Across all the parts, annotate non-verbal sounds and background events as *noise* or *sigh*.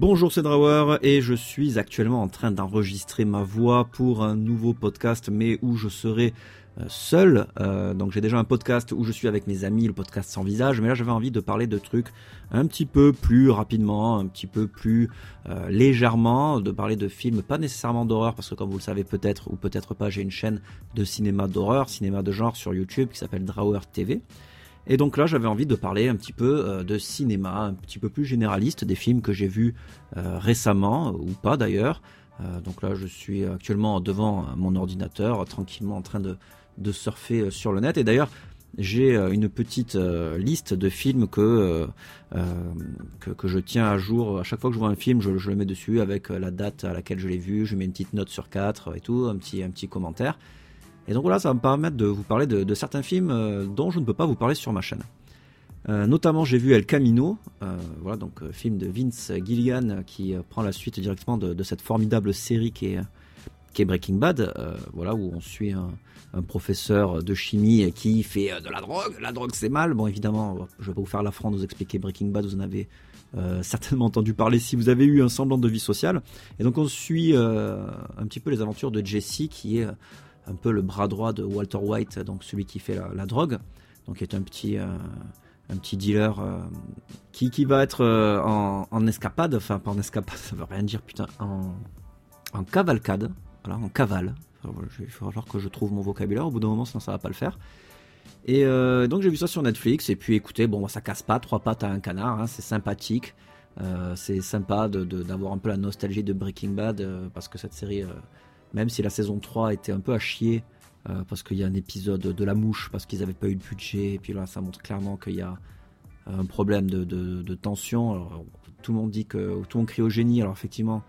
Bonjour, c'est Drawer et je suis actuellement en train d'enregistrer ma voix pour un nouveau podcast, mais où je serai euh, seul. Euh, donc j'ai déjà un podcast où je suis avec mes amis, le podcast sans visage, mais là j'avais envie de parler de trucs un petit peu plus rapidement, un petit peu plus euh, légèrement, de parler de films pas nécessairement d'horreur, parce que comme vous le savez peut-être ou peut-être pas, j'ai une chaîne de cinéma d'horreur, cinéma de genre sur YouTube qui s'appelle Drawer TV. Et donc là, j'avais envie de parler un petit peu euh, de cinéma, un petit peu plus généraliste, des films que j'ai vus euh, récemment, ou pas d'ailleurs. Euh, donc là, je suis actuellement devant mon ordinateur, tranquillement en train de, de surfer sur le net. Et d'ailleurs, j'ai une petite liste de films que, que, je tiens à jour. À chaque fois que je vois un film, je, je le mets dessus avec la date à laquelle je l'ai vu. Je mets une petite note sur 4 et tout, un petit, un petit commentaire. Et donc voilà, ça va me permettre de vous parler de, certains films euh, dont je ne peux pas vous parler sur ma chaîne. Euh, notamment, j'ai vu El Camino, euh, voilà donc film de Vince Gilligan qui prend la suite directement de, cette formidable série qui est, Breaking Bad, voilà où on suit un, professeur de chimie qui fait de la drogue. La drogue c'est mal. Bon évidemment, je vais pas vous faire l'affront de vous expliquer Breaking Bad, vous en avez *laughs* certainement entendu parler si vous avez eu un semblant de vie sociale. Et donc on suit un petit peu les aventures de Jesse qui est un peu le bras droit de Walter White, donc celui qui fait la, drogue, donc est un petit, euh, un petit dealer euh, qui, qui va être euh, en, escapade, enfin pas en escapade, *laughs* ça veut rien dire, putain, en, cavalcade, voilà, en cavale. il va falloir que je trouve mon vocabulaire, au bout d'un moment, sinon ça va pas le faire. Et donc j'ai vu ça sur Netflix, et puis écoutez, bon, ça casse pas, trois pattes à un canard, hein, c'est sympathique. c'est sympa d'avoir de, un peu la nostalgie de Breaking Bad, parce que cette série même si la saison 3 était un peu à chier, euh, parce qu'il y a un épisode de la mouche, parce qu'ils n'avaient pas eu de budget, et puis là ça montre clairement qu'il y a un problème de, tension. tout le monde dit que tout le monde crie au génie, alors effectivement,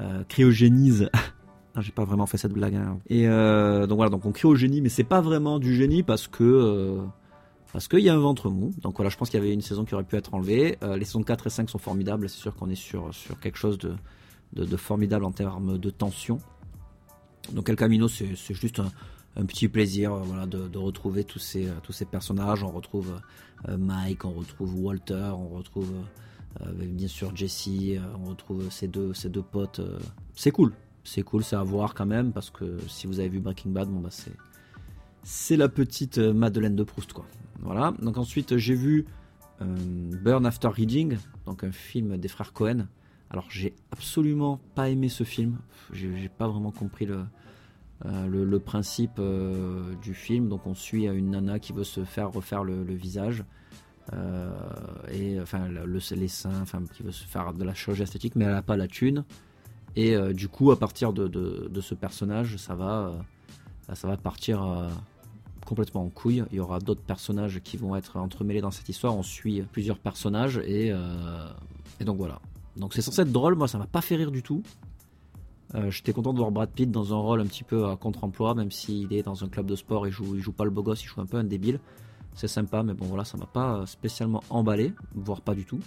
euh, cryogénise. *laughs* J'ai pas vraiment fait cette blague. Hein. Et euh, donc voilà, donc on crie au génie, mais c'est pas vraiment du génie parce que euh, parce qu'il y a un ventre mou. Donc voilà, je pense qu'il y avait une saison qui aurait pu être enlevée. les saisons 4 et 5 sont formidables. C'est sûr qu'on est sur sur quelque chose de, de formidable en termes de tension. Donc El Camino, c'est juste un, petit plaisir voilà, de, retrouver tous ces, tous ces personnages. On retrouve euh, Mike, on retrouve Walter, on retrouve euh, bien sûr Jesse, euh, on retrouve ces deux, ces deux potes. c'est cool, c'est cool, c'est à voir quand même, parce que si vous avez vu Breaking Bad, bon bah c'est c'est la petite Madeleine de Proust quoi. Voilà. Donc ensuite j'ai vu Burn After Reading, donc un film des frères Cohen. Alors j'ai absolument pas aimé ce film. J'ai pas vraiment compris le, euh, le, principe euh, du film. Donc on suit une nana qui veut se faire refaire le, visage. Euh, et enfin le, les seins, enfin qui veut se faire de la chirurgie esthétique, mais elle n'a pas la thune. Et du coup, à partir de, de, ce personnage, ça va, ça va partir complètement en couille. Il y aura d'autres personnages qui vont être entremêlés dans cette histoire. On suit plusieurs personnages et, et donc voilà. Donc c'est censé être drôle, moi ça m'a pas fait rire du tout. Euh, j'étais content de voir Brad Pitt dans un rôle un petit peu à contre-emploi, même s'il est dans un club de sport, il joue, il joue pas le beau gosse, il joue un peu un débile. C'est sympa, mais bon voilà, ça m'a pas spécialement emballé, voire pas du tout.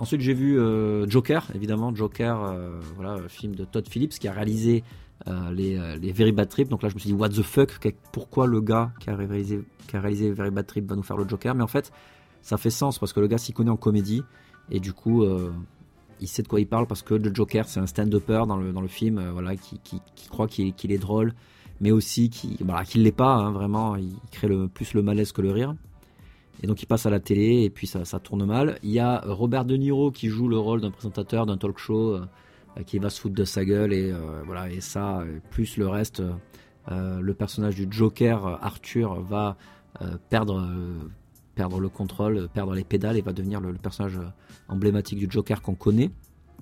Ensuite j'ai vu euh, Joker, évidemment, Joker, euh, voilà, film de Todd Phillips qui a réalisé les, les, Very Bad Trip. Donc là je me suis dit, what the fuck, pourquoi le gars qui a réalisé, qui a réalisé Very Bad Trip va nous faire le Joker? Mais en fait, ça fait sens parce que le gars s'y connaît en comédie et du coup, il sait de quoi il parle parce que le Joker, c'est un stand-upper dans le, dans le film, euh, voilà, qui, qui, croit qu'il est drôle, mais aussi qui voilà, qu'il l'est pas, hein, vraiment, il crée le, plus le malaise que le rire. Et donc il passe à la télé et puis ça, ça tourne mal. Il y a Robert De Niro qui joue le rôle d'un présentateur d'un talk show euh, qui va se foutre de sa gueule et voilà et ça plus le reste, le personnage du Joker Arthur va perdre perdre le contrôle, perdre les pédales et va devenir le, personnage emblématique du Joker qu'on connaît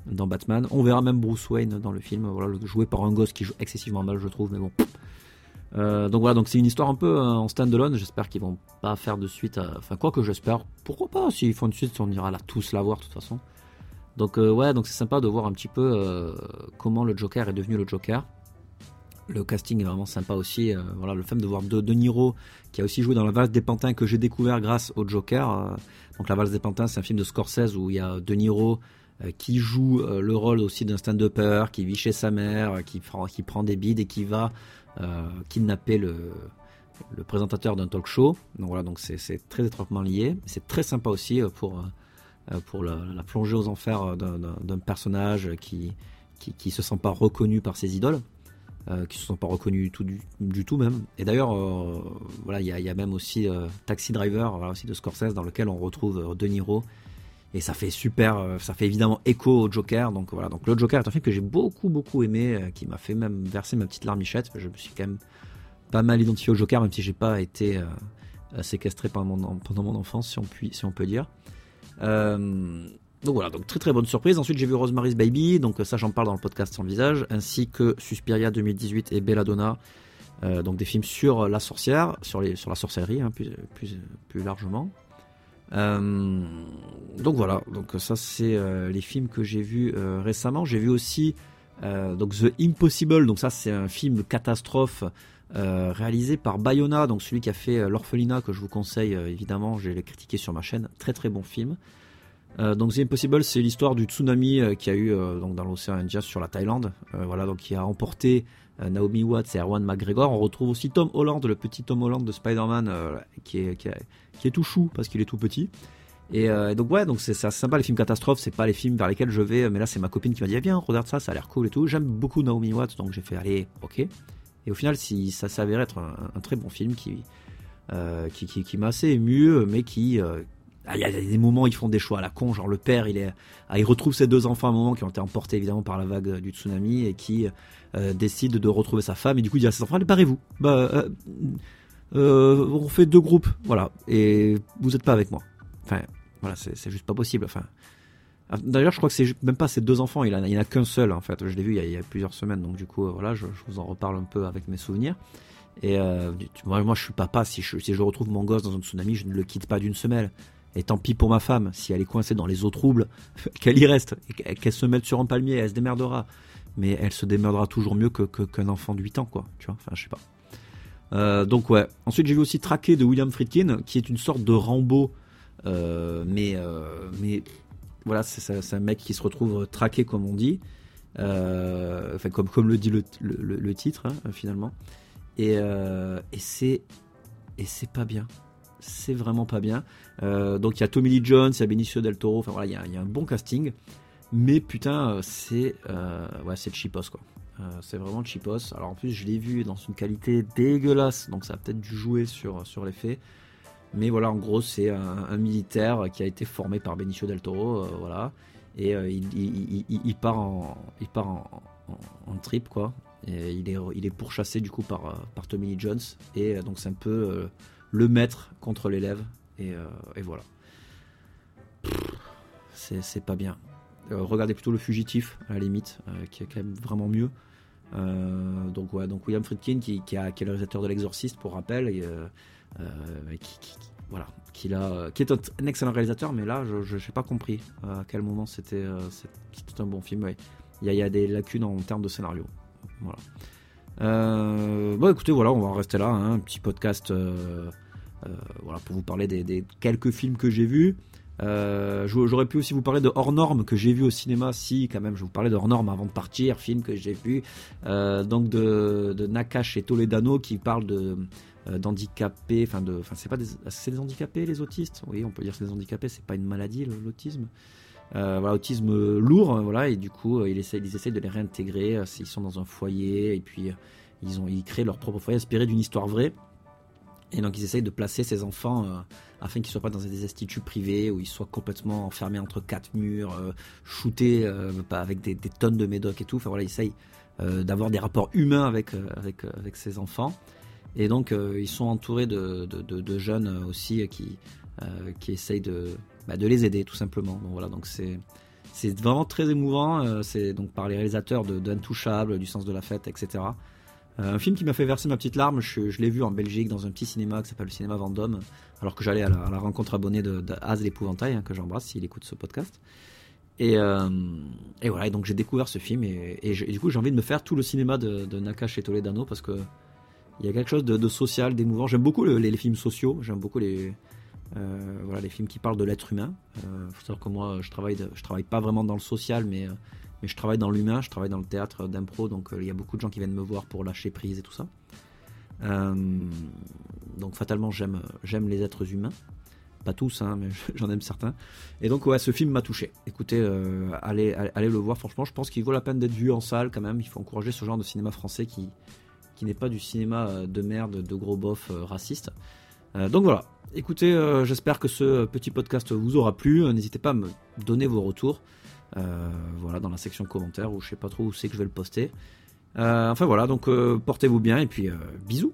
dans Batman. On verra même Bruce Wayne dans le film, joué par un gosse qui joue excessivement mal, je trouve, mais bon. Euh, donc voilà, donc c'est une histoire un peu euh, en stand-alone. J'espère qu'ils vont pas faire de suite. Enfin, quoi que j'espère. Pourquoi pas S'ils font une suite, on ira tous la voir de toute façon. Donc euh, ouais, donc c'est sympa de voir un petit peu comment le Joker est devenu le Joker. Le casting est vraiment sympa aussi. Euh, voilà, le fait de voir De, de, Niro, qui a aussi joué dans La Valse des Pantins, que j'ai découvert grâce au Joker. Euh, donc La Valse des Pantins, c'est un film de Scorsese où il y a De Niro euh, qui joue le rôle aussi d'un stand-upper, qui vit chez sa mère, qui, prend des bides et qui va kidnapper le, présentateur d'un talk show. Donc voilà, donc c'est très étroitement lié. C'est très sympa aussi pour pour la, plonger aux enfers d'un personnage qui, qui, qui se sent pas reconnu par ses idoles. Euh, qui ne se sont pas reconnus du, tout même. Et d'ailleurs, euh, voilà, il y, a même aussi euh, Taxi Driver, aussi de Scorsese, dans lequel on retrouve De Niro. Et ça fait super, ça fait évidemment écho au Joker. Donc voilà, donc le Joker est un film que j'ai beaucoup beaucoup aimé, qui m'a fait même verser ma petite larmichette. Je me suis quand même pas mal identifié au Joker, même si j'ai pas été séquestré pendant mon, enfance, si on, si on peut dire. Donc voilà, donc très très bonne surprise. Ensuite j'ai vu Rosemary's Baby, donc ça j'en parle dans le podcast sans visage, ainsi que Suspiria 2018 et Belladonna, euh, donc des films sur la sorcière, sur, la sorcellerie hein, plus, plus, largement. Euh, donc voilà, donc ça c'est euh, les films que j'ai vus récemment. J'ai vu aussi donc The Impossible, donc ça c'est un film catastrophe réalisé par Bayona, donc celui qui a fait l'orphelinat que je vous conseille évidemment, j'ai l'ai critiqué sur ma chaîne, très très bon film. Euh, donc The Impossible, c'est l'histoire du tsunami euh, qui a eu euh, donc dans l'océan Indien sur la Thaïlande, voilà donc qui a emporté Naomi Watts et Erwan McGregor. On retrouve aussi Tom Holland, le petit Tom Holland de Spider-Man, qui, est, qui, est tout chou parce qu'il est tout petit. Et, donc ouais, donc c'est sympa les films catastrophes, c'est pas les films vers lesquels je vais, mais là c'est ma copine qui m'a dit eh bien regarde ça, ça a l'air cool et tout. J'aime beaucoup Naomi Watts, donc j'ai fait allez, ok. Et au final, si ça s'avère être un, très bon film qui qui, qui, qui m'a assez ému, mais qui il y a des moments où ils font des choix à la con, genre le père, il est, ah, il retrouve ses deux enfants à un moment qui ont été emportés évidemment par la vague du tsunami et qui euh, décide de retrouver sa femme et du coup il dit à ses enfants, allez barrez-vous, bah, euh, euh, on fait deux groupes, voilà, et vous n'êtes pas avec moi. Enfin, voilà, c'est juste pas possible. Enfin, ah, d'ailleurs, je crois que c'est même pas ses deux enfants, il en a, qu'un seul en fait. Je l'ai vu il y, a, plusieurs semaines, donc du coup, voilà, je, vous en reparle un peu avec mes souvenirs. Et moi, moi, je suis papa. Si je, si je retrouve mon gosse dans un tsunami, je ne le quitte pas d'une semelle. Et tant pis pour ma femme, si elle est coincée dans les eaux troubles, *laughs* qu'elle y reste, qu'elle se mette sur un palmier, elle se démerdera. Mais elle se démerdera toujours mieux que, qu'un enfant de 8 ans, quoi. Tu vois, enfin, je sais pas. Euh, donc ouais. Ensuite, j'ai vu aussi Traqué de William Friedkin, qui est une sorte de Rambo, euh, mais euh, mais voilà, c'est, un mec qui se retrouve traqué, comme on dit, enfin comme comme le dit le, le, titre hein, finalement. Et, et c'est pas bien c'est vraiment pas bien. Euh, donc il y a Tommy Lee Jones, il y a Benicio del Toro, enfin voilà, il y, a, un bon casting. Mais putain, euh, c'est euh, c'est cheapos quoi. c'est vraiment cheapos. Alors en plus, je l'ai vu dans une qualité dégueulasse, donc ça a peut-être dû jouer sur, sur l'effet. Mais voilà, en gros, c'est un, militaire qui a été formé par Benicio del Toro. Et il, part en, trip quoi. Il est, pourchassé du coup par, par Tommy Lee Jones. Et donc c'est un peu le maître contre l'élève. Et, euh, voilà. C'est pas bien. Euh, regardez plutôt le fugitif, à la limite, euh, qui est quand même vraiment mieux. donc, ouais, donc William Friedkin, qui, est le réalisateur de L'Exorciste, pour rappel, qui, voilà, qui, est un, excellent réalisateur, mais là, je n'ai pas compris à quel moment c'était un bon film. Il, y a, y, a, des lacunes en termes de scénario. Voilà. Bon, écoutez, voilà, on va rester là. Hein, un petit podcast euh, voilà, pour vous parler des, quelques films que j'ai vus. Euh, j'aurais pu aussi vous parler de Hors Norme que j'ai vu au cinéma. Si, quand même, je vous parlais de Hors Norme avant de partir, film que j'ai vu. Euh, donc de, de, Nakash et Toledano qui parle de d'handicapés, enfin de, enfin c'est pas des, c'est des handicapés les autistes? Oui, on peut dire c'est des handicapés, c'est pas une maladie l'autisme. Voilà, autisme lourd, voilà, et du coup ils essayent, ils essayent de les réintégrer. Ils sont dans un foyer et puis ils ont, ils créent leur propre foyer inspiré d'une histoire vraie. Et donc ils essayent de placer ces enfants euh, afin qu'ils ne soient pas dans des instituts privés où ils soient complètement enfermés entre quatre murs, euh, shootés euh, avec des, tonnes de médocs et tout. Enfin voilà, ils essayent d'avoir des rapports humains avec, avec, avec ces enfants. Et donc ils sont entourés de, de, jeunes aussi qui, qui essayent de, bah, de les aider tout simplement. Donc voilà, donc c'est c'est vraiment très émouvant. c'est donc par les réalisateurs de d'Intouchable, du sens de la fête, etc. Euh, un film qui m'a fait verser ma petite larme, je, l'ai vu en Belgique dans un petit cinéma qui s'appelle le cinéma Vendôme, alors que j'allais à, la, rencontre abonnée de, de l'épouvantail, hein, que j'embrasse s'il écoute ce podcast. Et, euh, et, voilà, et donc j'ai découvert ce film et, du coup j'ai envie de me faire tout le cinéma de, de Nakash et Toledano parce que il y a quelque chose de, social, d'émouvant. J'aime beaucoup les, films sociaux, j'aime beaucoup les, euh, voilà, les films qui parlent de l'être humain. Il faut savoir que moi je travaille, je travaille pas vraiment dans le social, mais mais je travaille dans l'humain, je travaille dans le théâtre d'impro, donc euh, il y a beaucoup de gens qui viennent me voir pour lâcher prise et tout ça. Euh, donc fatalement, j'aime, les êtres humains. pas tous, hein, mais *laughs* j'en aime certains. Et donc ouais, ce film m'a touché. Écoutez, euh, allez, allez, le voir. Franchement, je pense qu'il vaut la peine d'être vu en salle quand même. Il faut encourager ce genre de cinéma français qui n'est pas du cinéma de merde, de gros bof raciste. Donc voilà. Écoutez, j'espère que ce petit podcast vous aura plu. N'hésitez pas à me donner vos retours. voilà, dans la section commentaires ou je sais pas trop où c'est que je vais le poster. enfin voilà, donc portez-vous bien et puis bisous.